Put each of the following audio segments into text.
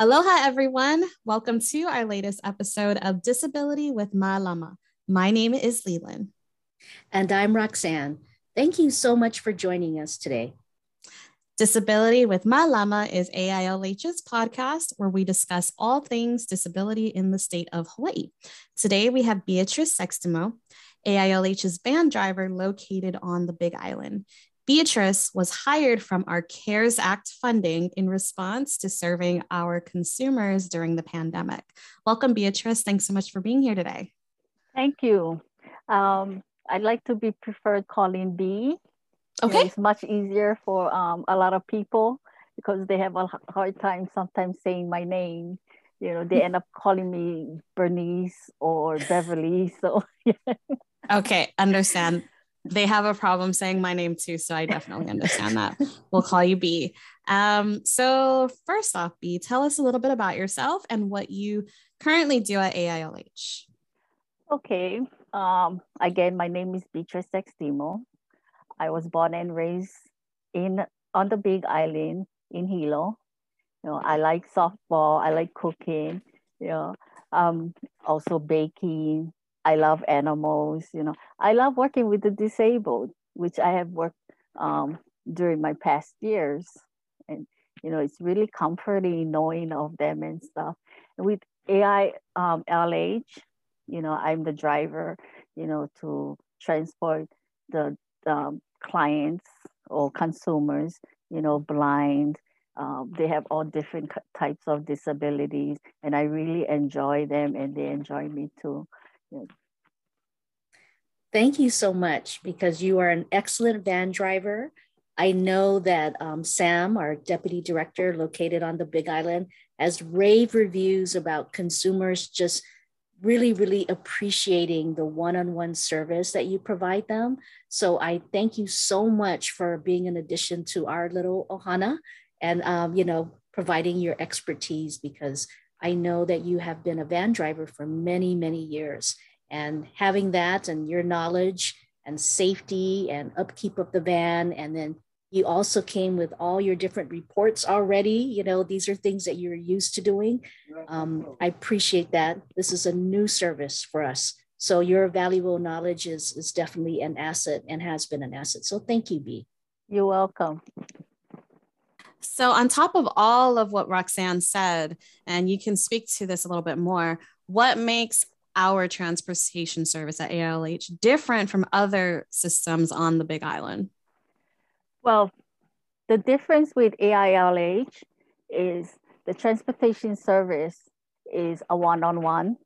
Aloha, everyone. Welcome to our latest episode of Disability with Ma'alama. My name is Leelynn. And I'm Roxanne. Thank you so much for joining us today. Disability with Ma'alama is AILH's podcast where we discuss all things disability in the state of Hawaii. Today we have Beatrice Sextimo, AILH's van driver located on the Big Island. Beatrice was hired from our CARES Act funding in response to serving our consumers during the pandemic. Welcome, Beatrice. Thanks so much for being here today. Thank you. Um, I'd like to be preferred calling B. Okay. You know, it's much easier for um, a lot of people because they have a hard time sometimes saying my name. You know, they end up calling me Bernice or Beverly. So, yeah. Okay, understand they have a problem saying my name too. So I definitely understand that. We'll call you B. Um, so, first off, B, tell us a little bit about yourself and what you currently do at AILH. Okay. Um, again, my name is Beatrice Sextimo. I was born and raised in on the Big Island in Hilo. You know, I like softball. I like cooking. You know, um, also baking, I love animals, you know. I love working with the disabled, which I have worked um, during my past years. And, you know, it's really comforting knowing of them and stuff. And with AI um, LH, you know, I'm the driver, you know, to transport the um, clients or consumers, you know, blind. Um, they have all different types of disabilities, and I really enjoy them, and they enjoy me too. Thank you so much because you are an excellent van driver. I know that um, Sam, our deputy director located on the Big Island, has rave reviews about consumers just really, really appreciating the one on one service that you provide them. So I thank you so much for being an addition to our little Ohana and, um, you know, providing your expertise because I know that you have been a van driver for many, many years. And having that and your knowledge and safety and upkeep of the van, and then you also came with all your different reports already. You know, these are things that you're used to doing. Um, I appreciate that. This is a new service for us. So your valuable knowledge is, is definitely an asset and has been an asset. So thank you, B. You're welcome. So, on top of all of what Roxanne said, and you can speak to this a little bit more, what makes our transportation service at AILH different from other systems on the Big Island? Well, the difference with AILH is the transportation service is a one-on-one,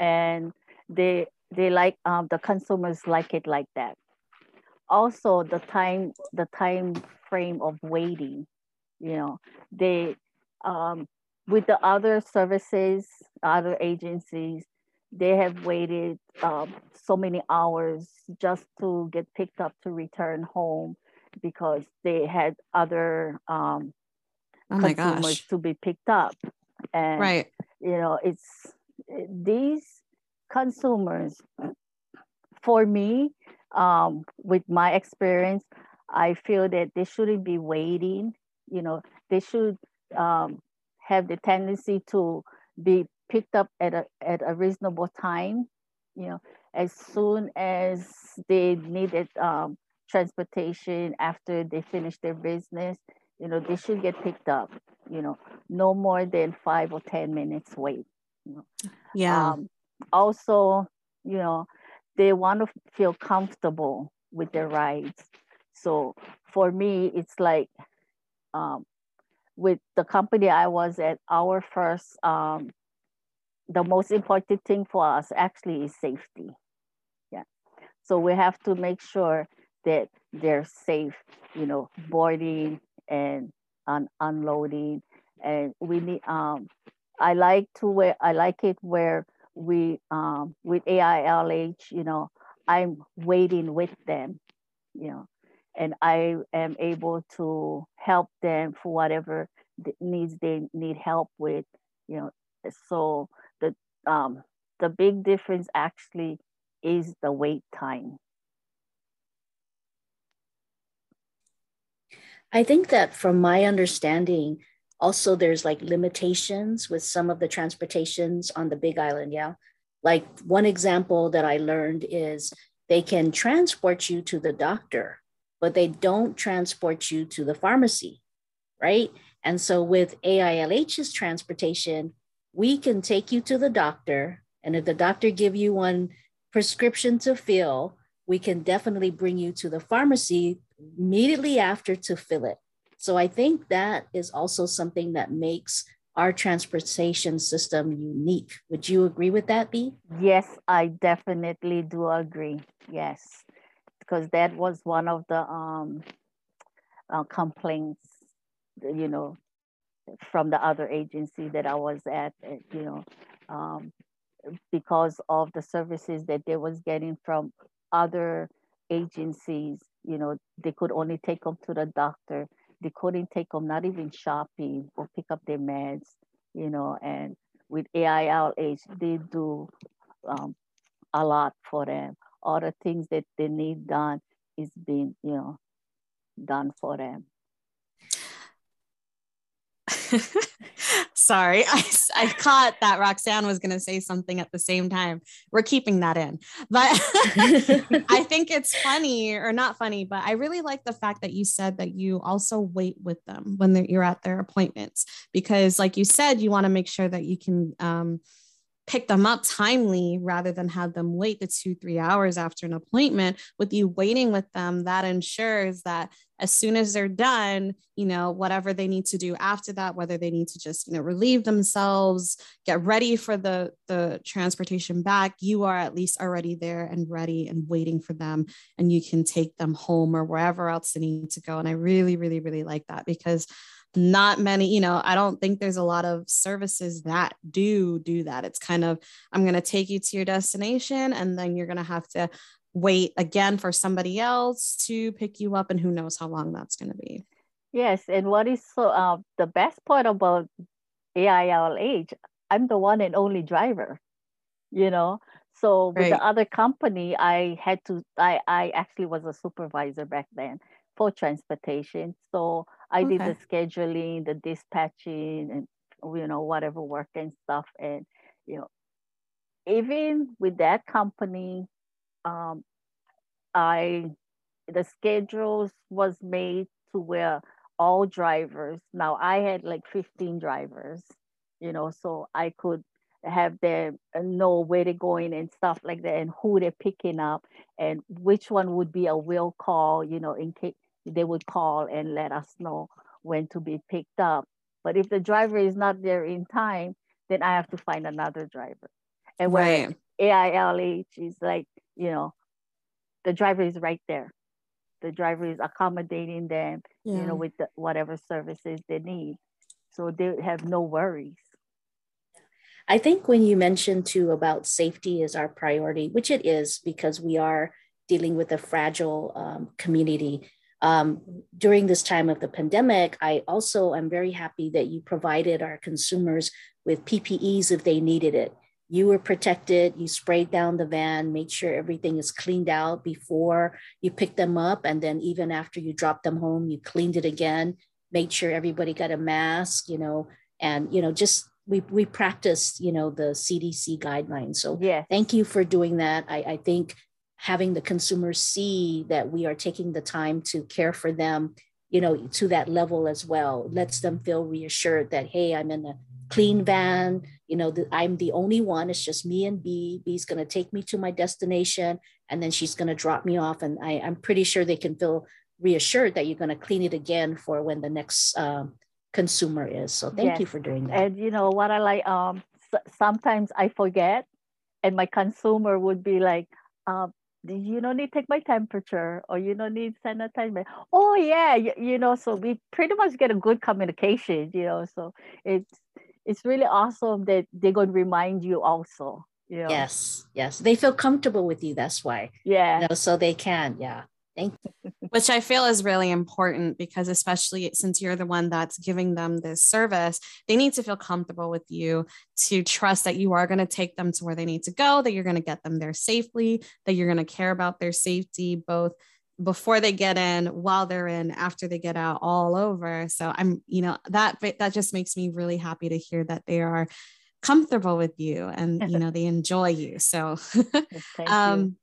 and they they like um, the consumers like it like that. Also, the time the time frame of waiting you know they um, with the other services other agencies they have waited um, so many hours just to get picked up to return home because they had other um, oh my gosh. to be picked up and right you know it's these consumers for me um, with my experience i feel that they shouldn't be waiting you know, they should um, have the tendency to be picked up at a, at a reasonable time, you know, as soon as they needed um, transportation after they finish their business, you know, they should get picked up, you know, no more than five or 10 minutes wait. You know. Yeah. Um, also, you know, they want to feel comfortable with their rides. So for me, it's like um, with the company I was at, our first, um, the most important thing for us actually is safety. Yeah. So we have to make sure that they're safe, you know, boarding and un- unloading. And we need, um, I like to where, I like it where we, um, with AILH, you know, I'm waiting with them, you know, and I am able to help them for whatever needs they need help with, you know. So the um, the big difference actually is the wait time. I think that from my understanding, Also, there's like limitations with some of the transportations on the Big Island. Yeah. Like one example that I learned is they can transport you to the doctor, but they don't transport you to the pharmacy, right? And so with AILH's transportation, we can take you to the doctor. And if the doctor give you one prescription to fill, we can definitely bring you to the pharmacy immediately after to fill it. So I think that is also something that makes our transportation system unique. Would you agree with that, B? Yes, I definitely do agree. Yes, because that was one of the um, uh, complaints, you know, from the other agency that I was at, eh, you know, um, because of the services that they was getting from other agencies, you know, they could only take them to the doctor they couldn't take them, not even shopping or pick up their meds, you know, and with AILH, they do um, a lot for them. All the things that they need done is being, you know, done for them. Sorry, I, I caught that Roxanne was going to say something at the same time. We're keeping that in. But I think it's funny or not funny, but I really like the fact that you said that you also wait with them when you're at their appointments because, like you said, you want to make sure that you can. Um, pick them up timely rather than have them wait the two, three hours after an appointment. With you waiting with them, that ensures that as soon as they're done, you know, whatever they need to do after that, whether they need to just, you know, relieve themselves, get ready for the the transportation back, you are at least already there and ready and waiting for them and you can take them home or wherever else they need to go. And I really, really, really like that because not many you know i don't think there's a lot of services that do do that. It's kind of i'm going to take you to your destination and then you're going to have to wait again for somebody else to pick you up and who knows how long that's going to be. Yes and what is so uh, the best part about ailh i'm the one and only driver you know? So with right. the other company i had to i i actually was a supervisor back then for transportation so I okay. did the scheduling, the dispatching, and you know whatever work and stuff. And you know, even with that company, um, I the schedules was made to where all drivers. Now I had like 15 drivers, you know, so I could have them uh, know where they're going and stuff like that and who they're picking up and which one would be a will call, you know, in case they would call and let us know when to be picked up. But if the driver is not there in time, then I have to find another driver. And when right. AILH is like, you know, the driver is right there. The driver is accommodating them, yeah. you know, with the, whatever services they need. So they have no worries. I think when you mentioned too about safety is our priority, which it is because we are dealing with a fragile um, community um, during this time of the pandemic, I also am very happy that you provided our consumers with PPEs if they needed it. You were protected, you sprayed down the van, made sure everything is cleaned out before you picked them up. And then even after you dropped them home, you cleaned it again, made sure everybody got a mask, you know, and, you know, just we, we practiced, you know, the CDC guidelines. So yeah. thank you for doing that. I, I think having the consumers see that we are taking the time to care for them you know to that level as well lets them feel reassured that hey i'm in a clean van you know the, i'm the only one it's just me and b b's going to take me to my destination and then she's going to drop me off and I, i'm pretty sure they can feel reassured that you're going to clean it again for when the next um, consumer is. So thank yes. you for doing that. And you know what i like um sometimes i forget and my consumer would be like um, you don't need to take my temperature or you don't need sanitize oh yeah you, you know so we pretty much get a good communication you know so it's it's really awesome that they're going to remind you also you know? yes yes. They feel comfortable with you that's why. Yeah. You know, so they can yeah Thank you. Which I feel is really important because, especially since you're the one that's giving them this service, they need to feel comfortable with you to trust that you are going to take them to where they need to go, that you're going to get them there safely, that you're going to care about their safety, both before they get in, while they're in, after they get out, all over. So I'm, you know, that that just makes me really happy to hear that they are comfortable with you and you know they enjoy you. So um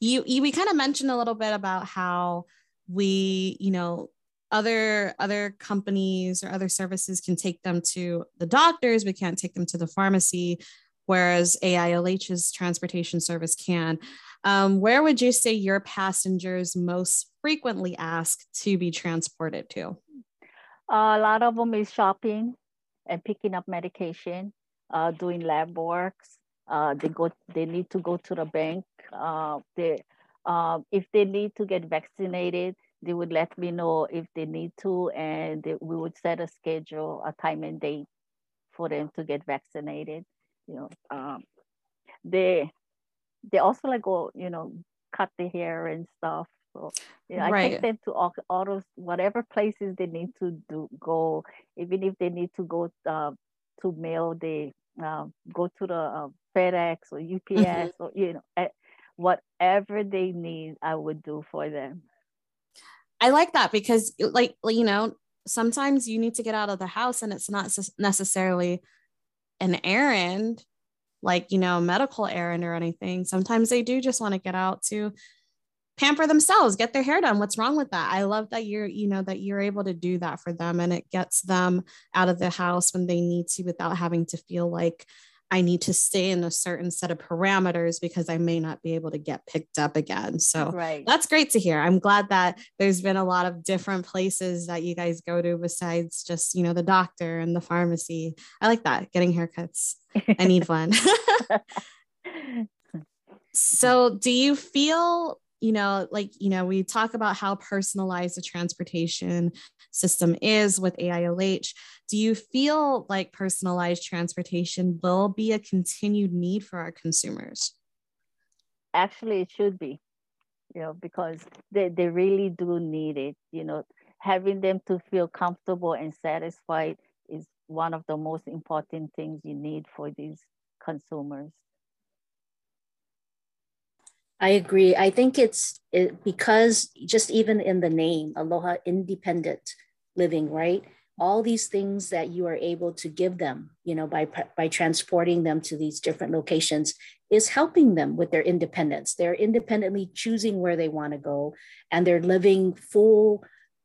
you, you we kind of mentioned a little bit about how we, you know, other other companies or other services can take them to the doctors, we can't take them to the pharmacy, whereas AILH's transportation service can. Um, where would you say your passengers most frequently ask to be transported to? A lot of them is shopping and picking up medication, uh, doing lab works. Uh, they go. They need to go to the bank. Uh, they, uh, if they need to get vaccinated, they would let me know if they need to, and they, we would set a schedule, a time and date for them to get vaccinated. You know, um, they they also like go, you know, cut the hair and stuff. So yeah, right. I take them to all, all those whatever places they need to do go, even if they need to go uh, to mail, they uh, go to the uh, FedEx or UPS mm-hmm. or you know, whatever they need, I would do for them. I like that because, like, you know, sometimes you need to get out of the house and it's not necessarily an errand like, you know, a medical errand or anything. Sometimes they do just want to get out to pamper themselves, get their hair done. What's wrong with that? I love that you're, you know, that you're able to do that for them and it gets them out of the house when they need to without having to feel like I need to stay in a certain set of parameters because I may not be able to get picked up again. So right. that's great to hear. I'm glad that there's been a lot of different places that you guys go to besides just, you know, the doctor and the pharmacy. I like that getting haircuts. I need one. so do you feel you know, like, you know, we talk about how personalized the transportation system is with AILH. Do you feel like personalized transportation will be a continued need for our consumers? Actually, it should be, you know, because they, they really do need it. You know, having them to feel comfortable and satisfied is one of the most important things you need for these consumers. I agree. I think it's it, because just even in the name, Aloha Independent Living, right? All these things that you are able to give them, you know, by by transporting them to these different locations, is helping them with their independence. They're independently choosing where they want to go, and they're living full,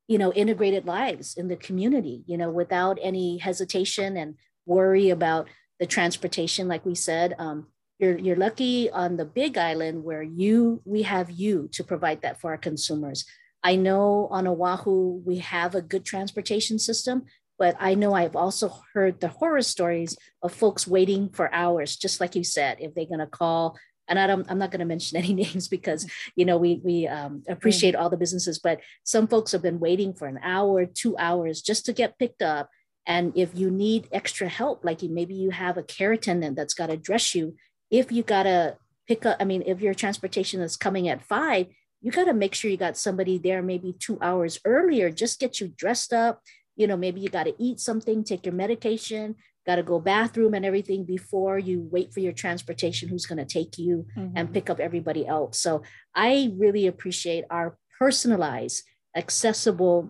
you know, integrated lives in the community, you know, without any hesitation and worry about the transportation. Like we said, um, you're, you're lucky on the big island where you we have you to provide that for our consumers. I know on oahu we have a good transportation system but i know i've also heard the horror stories of folks waiting for hours just like you said if they're going to call. And I don't, I'm not going to mention any names because you know we we um, appreciate all the businesses, but some folks have been waiting for an hour, two hours just to get picked up. And if you need extra help, like you, maybe you have a care attendant that's got to dress you, if you gotta pick up, I mean, if your transportation is coming at five, you gotta make sure you got somebody there maybe two hours earlier, just get you dressed up. You know, maybe you gotta eat something, take your medication, gotta go bathroom and everything before you wait for your transportation who's gonna take you mm-hmm. and pick up everybody else. So I really appreciate our personalized, accessible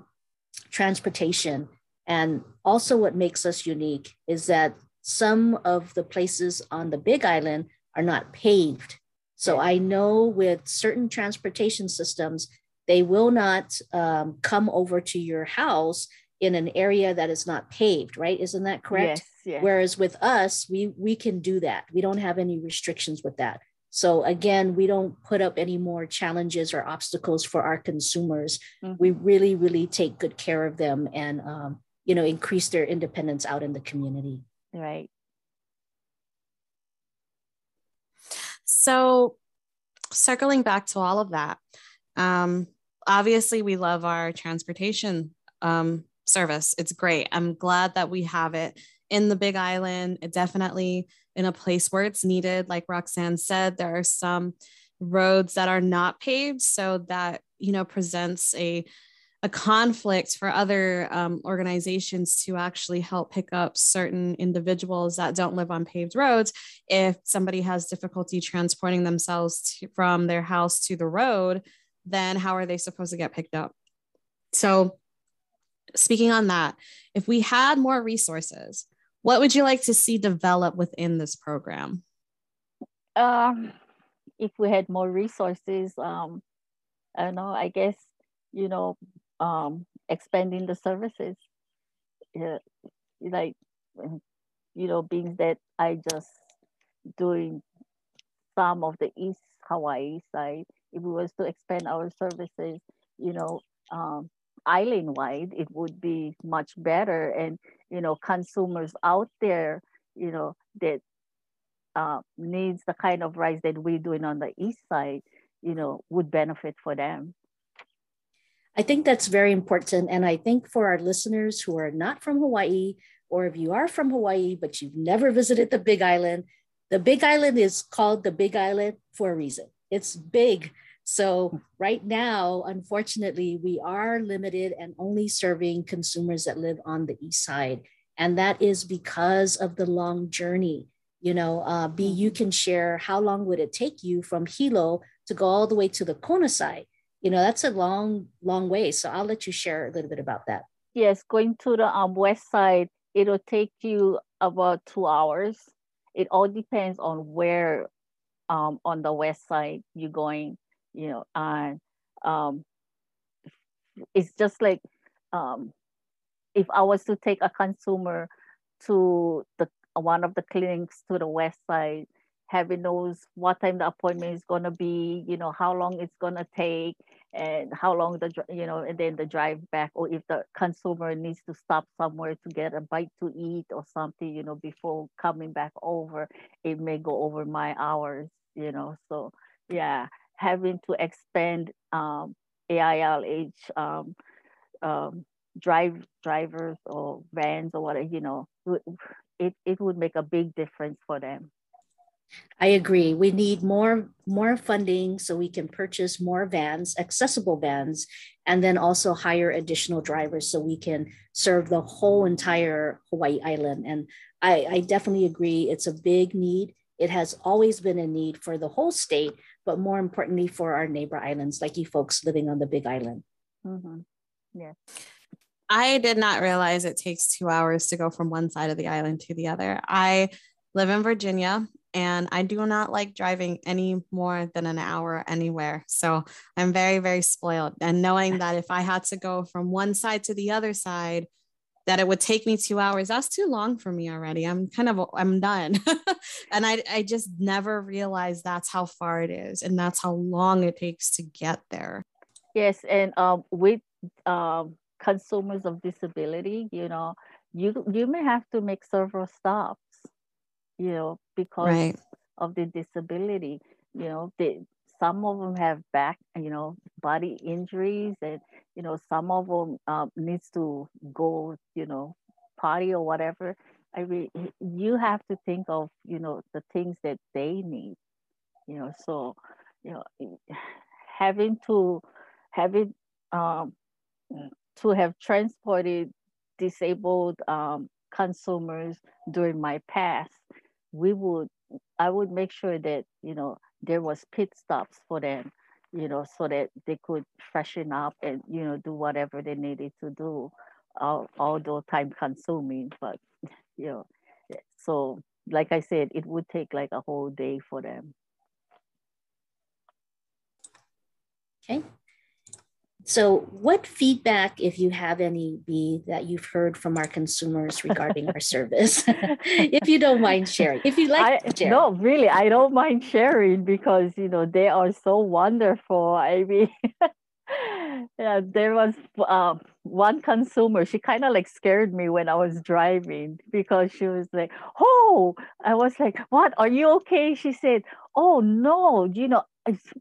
transportation. And also, what makes us unique is that some of the places on the Big Island are not paved. So I know with certain transportation systems, they will not um, come over to your house in an area that is not paved, right? Isn't that correct? Yes, yes. Whereas with us, we we can do that. We don't have any restrictions with that. So again, we don't put up any more challenges or obstacles for our consumers. Mm-hmm. We really, really take good care of them and um, you know increase their independence out in the community. Right. So, circling back to all of that, um, obviously, we love our transportation um, service. It's great. I'm glad that we have it in the Big Island. It definitely in a place where it's needed. Like Roxanne said, there are some roads that are not paved, so that you know presents a a conflict for other um, organizations to actually help pick up certain individuals that don't live on paved roads if somebody has difficulty transporting themselves to, from their house to the road then how are they supposed to get picked up? So, speaking on that, if we had more resources, what would you like to see develop within this program? Um, if we had more resources, um, I don't know, I guess, you know, um, expanding the services. Yeah, like, you know, being that I just doing some of the East Hawaii side, if we was to expand our services, you know, um, island wide, it would be much better. And, you know, consumers out there, you know, that uh, needs the kind of rice that we're doing on the east side, you know, would benefit for them. I think that's very important. And I think for our listeners who are not from Hawaii, or if you are from Hawaii, but you've never visited the Big Island, the Big Island is called the Big Island for a reason. It's big. So, right now, unfortunately, we are limited and only serving consumers that live on the east side. And that is because of the long journey. You know, uh, B, you mm-hmm. can share how long would it take you from Hilo to go all the way to the Kona side? You know, that's a long, long way. So I'll let you share a little bit about that. Yes, going to the um, west side, it'll take you about two hours. It all depends on where um, on the west side you're going, you know, and um, it's just like um, if I was to take a consumer to the one of the clinics to the west side, heaven knows what time the appointment is going to be, you know, how long it's going to take and how long the, you know, and then the drive back, or if the consumer needs to stop somewhere to get a bite to eat or something, you know, before coming back over, it may go over my hours, you know. So yeah, having to expand um, AILH um, um, drive drivers or vans or whatever, you know, it, it would make a big difference for them. I agree. We need more more funding so we can purchase more vans, accessible vans, and then also hire additional drivers so we can serve the whole entire Hawaii island. And I, I definitely agree. It's a big need. It has always been a need for the whole state, but more importantly for our neighbor islands, like you folks living on the Big Island. Mm-hmm. Yeah. I did not realize it takes two hours to go from one side of the island to the other. I live in Virginia and I do not like driving any more than an hour anywhere. So I'm very, very spoiled. And knowing that if I had to go from one side to the other side, that it would take me two hours, that's too long for me already. I'm kind of, I'm done. and I, I just never realized that's how far it is. And that's how long it takes to get there. Yes. And um, with um, consumers of disability, you know, you you may have to make several stops, you know, because right. of the disability. You know, they, some of them have back, you know, body injuries, and you know, some of them um, needs to go, you know, party or whatever. I mean, you have to think of, you know, the things that they need, you know. So, you know, having to having um, to have transported disabled um, consumers during my past, we would, I would make sure that, you know, there was pit stops for them, you know, so that they could freshen up and, you know, do whatever they needed to do, although time consuming, but, you know, so like I said, it would take like a whole day for them. Okay, so, what feedback, if you have any, B that you've heard from our consumers regarding our service? if you don't mind sharing, if you like, I, no, really, I don't mind sharing because you know they are so wonderful. I mean, yeah, there was uh, one consumer. She kind of like scared me when I was driving because she was like, "Oh," I was like, "What? Are you okay?" She said, "Oh no, you know,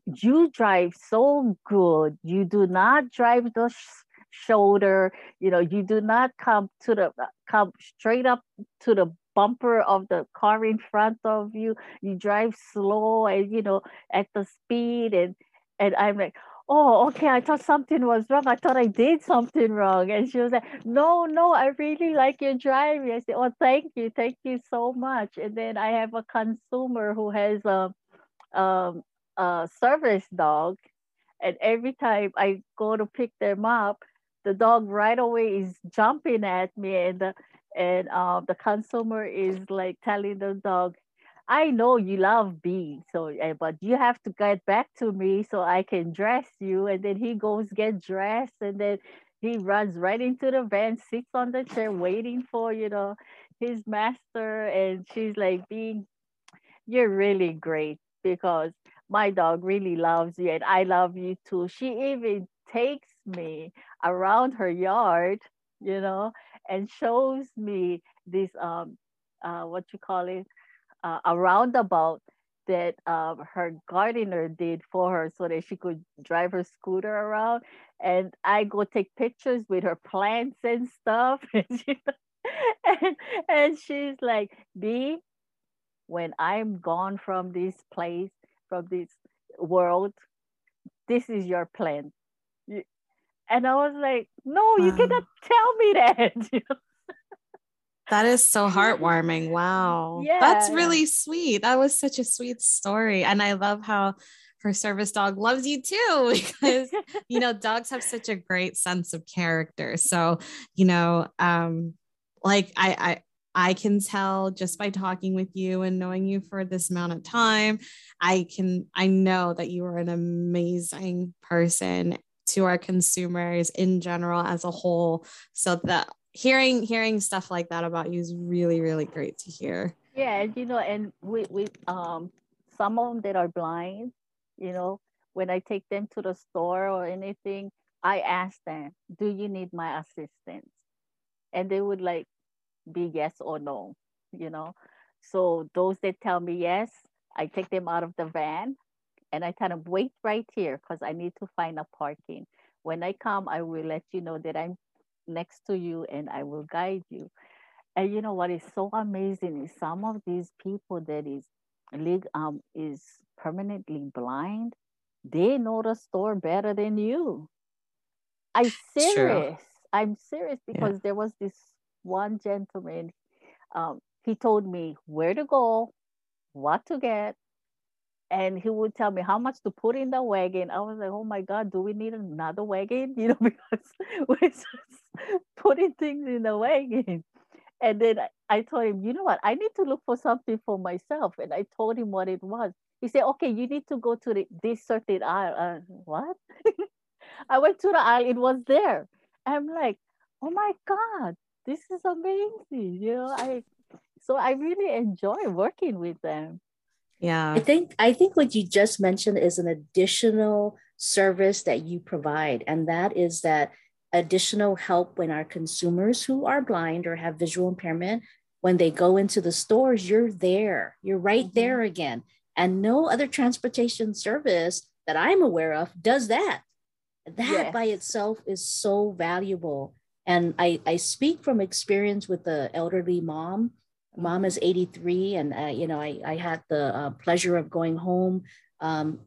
you drive so good. You do not drive the sh- shoulder. You know, you do not come to the come straight up to the bumper of the car in front of you. You drive slow and you know at the speed and and I'm like, oh, okay, I thought something was wrong. I thought I did something wrong. And she was like, no, no, I really like your driving. I said, oh, thank you. Thank you so much. And then I have a consumer who has a, um, a service dog And every time I go to pick them up, the dog right away is jumping at me and the and uh, the consumer is like telling the dog, I know you love B, so eh, but you have to get back to me so I can dress you. And then he goes get dressed, and then he runs right into the van, sits on the chair, waiting for you know his master. And she's like, "Being, you're really great because my dog really loves you, and I love you too." She even takes me around her yard, you know, and shows me this um uh what you call it uh, a roundabout that um, her gardener did for her so that she could drive her scooter around. And I go take pictures with her plants and stuff. and, and, and she's like, B, when I'm gone from this place, from this world, this is your plant. And I was like, no, wow. you cannot tell me that. That is so heartwarming. Wow. Yeah. That's really sweet. That was such a sweet story. And I love how her service dog loves you too, because, you know, dogs have such a great sense of character. So, you know, um, like I I, I, can tell just by talking with you and knowing you for this amount of time, I can, I know that you are an amazing person to our consumers in general as a whole. So that hearing hearing stuff like that about you is really really great to hear yeah and you know and we we um some of them that are blind you know when i take them to the store or anything i ask them do you need my assistance and they would like be yes or no you know so those that tell me yes i take them out of the van and i kind of wait right here because i need to find a parking when i come i will let you know that i'm next to you and I will guide you. And you know what is so amazing is some of these people that is leg um is permanently blind, they know the store better than you. I'm serious. I'm serious because yeah. there was this one gentleman. Um, he told me where to go, what to get, and he would tell me how much to put in the wagon. I was like, oh my God, do we need another wagon? You know, because we're just putting things in the wagon. And then I told him, you know what? I need to look for something for myself. And I told him what it was. He said, okay, you need to go to the, this certain aisle. Uh, what? I went to the aisle, it was there. I'm like, oh my God, this is amazing. You know, I so I really enjoy working with them. Yeah. I think I think what you just mentioned is an additional service that you provide and that is that additional help when our consumers who are blind or have visual impairment when they go into the stores you're there. You're right mm-hmm. there again. And no other transportation service that I'm aware of does that. That yes. by itself is so valuable. And I, I speak from experience with the elderly mom. Mom is 83 and uh, you know I, I had the uh, pleasure of going home um,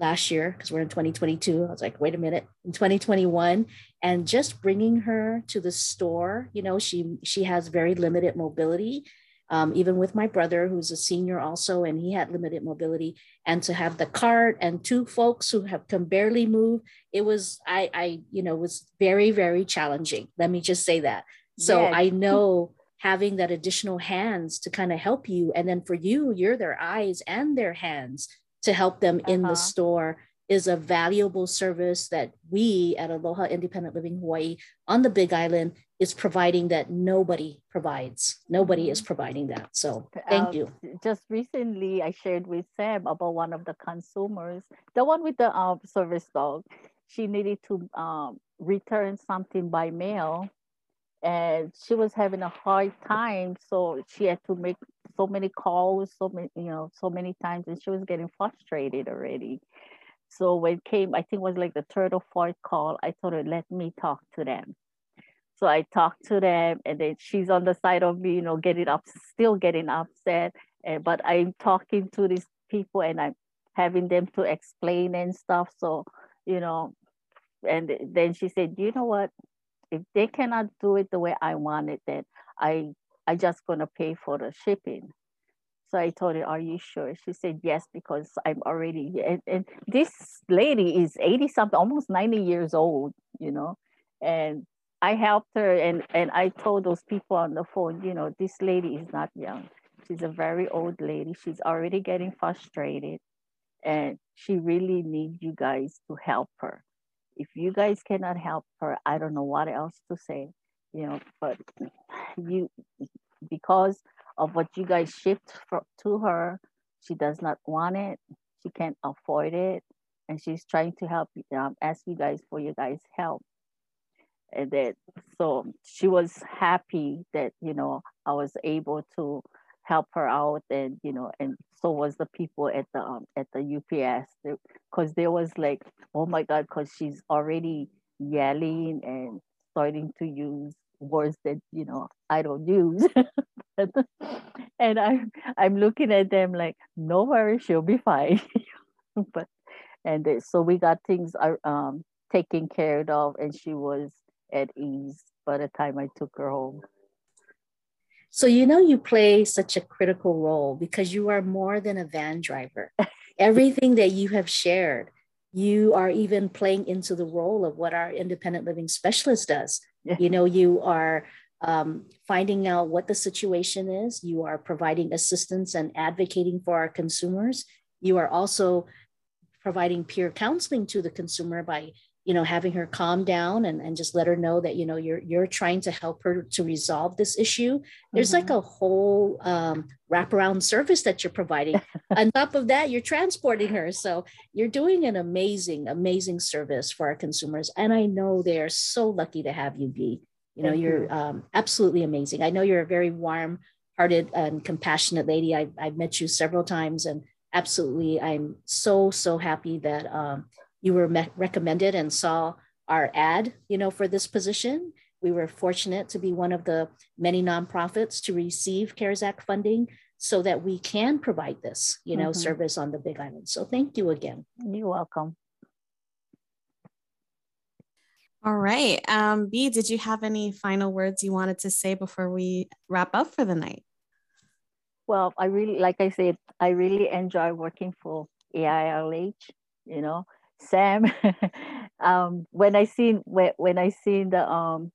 last year because we're in 2022 i was like wait a minute in 2021 and just bringing her to the store you know she she has very limited mobility um, even with my brother who's a senior also and he had limited mobility and to have the cart and two folks who have can barely move it was i i you know was very very challenging let me just say that so yeah. i know having that additional hands to kind of help you. And then for you, you're their eyes and their hands to help them uh-huh. in the uh-huh. store is a valuable service that we at Aloha Independent Living Hawaii on the Big Island is providing that nobody provides. Nobody is mm-hmm. providing that. So thank um, you. Just recently, I shared with Sam about one of the consumers, the one with the uh, service dog. She needed to um, return something by mail and she was having a hard time so she had to make so many calls so many you know so many times and she was getting frustrated already so when it came i think it was like the third or fourth call i told her let me talk to them so i talked to them and then she's on the side of me you know getting up still getting upset and but i'm talking to these people and i'm having them to explain and stuff so you know and then she said you know what if they cannot do it the way I want it, then I I just gonna pay for the shipping. So I told her, Are you sure? She said, Yes, because I'm already. And, and this lady is 80 something, almost 90 years old, you know. And I helped her and, and I told those people on the phone, you know, this lady is not young. She's a very old lady. She's already getting frustrated and she really needs you guys to help her. If you guys cannot help her, I don't know what else to say, you know, but you, because of what you guys shipped for, to her, she does not want it. She can't afford it. And she's trying to help, um, ask you guys for your guys' help and that so she was happy that you know i was able to help her out and you know and so was the people at the um, at the ups because there was like oh my god because she's already yelling and starting to use words that you know i don't use. And i'm i'm looking at them like no worries she'll be fine. But and so we got things uh, um taken care of and she was at ease by the time I took her home. So, you know, you play such a critical role because you are more than a van driver. Everything that you have shared, you are even playing into the role of what our independent living specialist does. Yeah. You know, you are um, finding out what the situation is, you are providing assistance and advocating for our consumers. You are also providing peer counseling to the consumer by you know having her calm down and, and just let her know that you know you're you're trying to help her to resolve this issue. There's mm-hmm. like a whole um, wraparound service that you're providing. On top of that you're transporting her. So you're doing an amazing amazing service for our consumers. And i know they are so lucky to have you B. You know Thank you're you. Um, absolutely amazing. I know you're a very warm hearted and compassionate lady. I, i've met you several times and absolutely i'm so so happy that um, you were me- recommended and saw our ad, you know, for this position. We were fortunate to be one of the many nonprofits to receive CARES Act funding so that we can provide this, you know, mm-hmm. service on the Big Island. So thank you again. You're welcome. All right. Um, B, did you have any final words you wanted to say before we wrap up for the night? Well, I really, like I said, I really enjoy working for AILH. You know, Sam, um, when I seen when, when I seen the um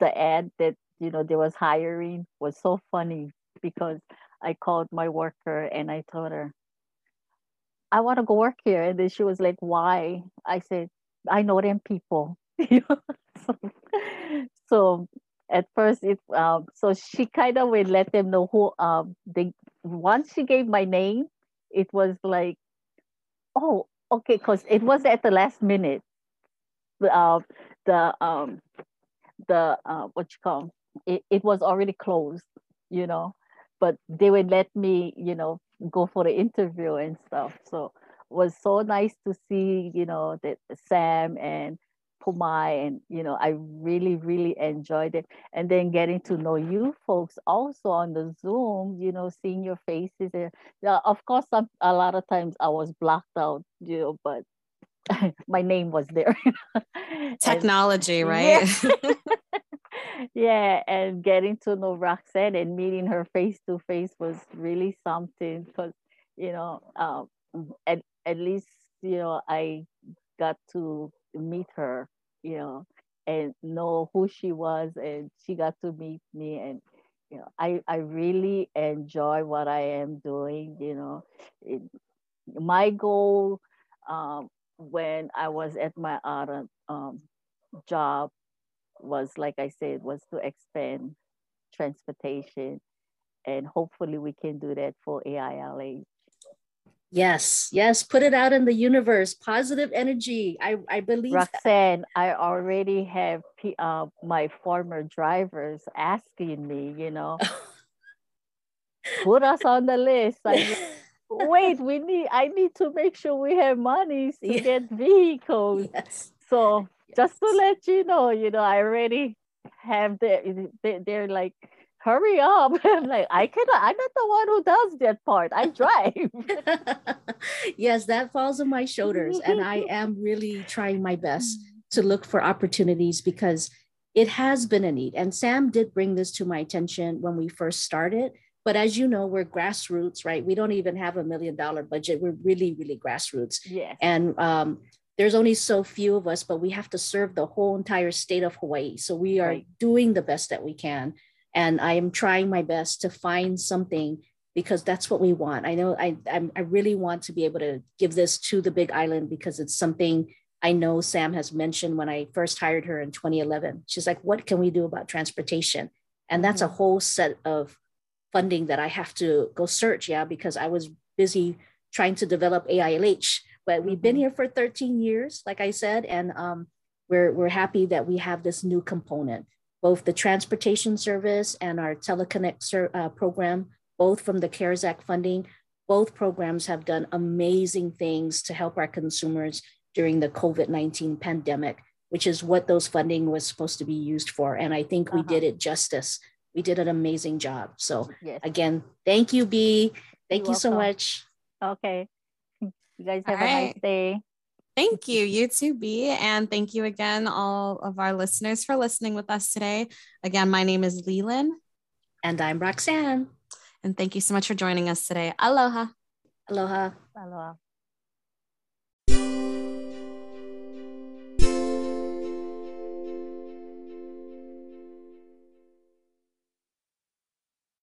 the ad that you know there was hiring was so funny because I called my worker and I told her I want to go work here, and then she was like, "Why?" I said, "I know them people." so, so at first it um so she kind of would let them know who um they once she gave my name it was like oh okay, because it was at the last minute. Uh, the um, the uh, what you call it, it was already closed, you know, but they would let me, you know, go for the interview and stuff. So it was so nice to see, you know, that Sam and Pumai, and you know, I really, really enjoyed it. And then getting to know you folks also on the Zoom, you know, seeing your faces. And, yeah, of course, some, a lot of times I was blocked out, you know, but my name was there. Technology, and, right? Yeah. yeah, and getting to know Roxanne and meeting her face to face was really something because, you know, um, at, at least, you know, I got to meet her you know, and know who she was. And she got to meet me. And, you know, I, I really enjoy what I am doing, you know. It, my goal um, when I was at my other um, job was, like I said, was to expand transportation. And hopefully we can do that for AILH. Yes, yes, put it out in the universe. Positive energy. I, I believe. Roxanne, that. I already have uh, my former drivers asking me, you know, put us on the list. I, wait, we need. I need to make sure we have money to yeah. get vehicles. Yes. So yes. just to let you know, you know, I already have the. They, they're like hurry up. I'm like, I cannot, I'm not the one who does that part. I drive. yes, that falls on my shoulders. and I am really trying my best to look for opportunities because it has been a need. And Sam did bring this to my attention when we first started. But as you know, we're grassroots, right? We don't even have a million dollar budget. We're really, really grassroots. Yes. And um, there's only so few of us, but we have to serve the whole entire state of Hawaii. So we are Right. doing the best that we can. And I am trying my best to find something because that's what we want. I know I, I'm, I really want to be able to give this to the Big Island because it's something I know Sam has mentioned when I first hired her in 2011. She's like, what can we do about transportation? And that's a whole set of funding that I have to go search. Yeah, because I was busy trying to develop AILH, but we've been Mhm. here for 13 years, like I said, and um, we're, we're happy that we have this new component, both the transportation service and our teleconnect ser- uh, program, both from the CARES Act funding. Both programs have done amazing things to help our consumers during the COVID 19 pandemic, which is what those funding was supposed to be used for. And I think we Uh-huh. did it justice. We did an amazing job. So, Yes. again, thank you, B. Thank You're you so much. Okay. You guys All have a nice right. day. Thank you, you too, B. And thank you again, all of our listeners, for listening with us today. Again, my name is Leelynn, And I'm Roxanne. and thank you so much for joining us today. Aloha. Aloha. Aloha.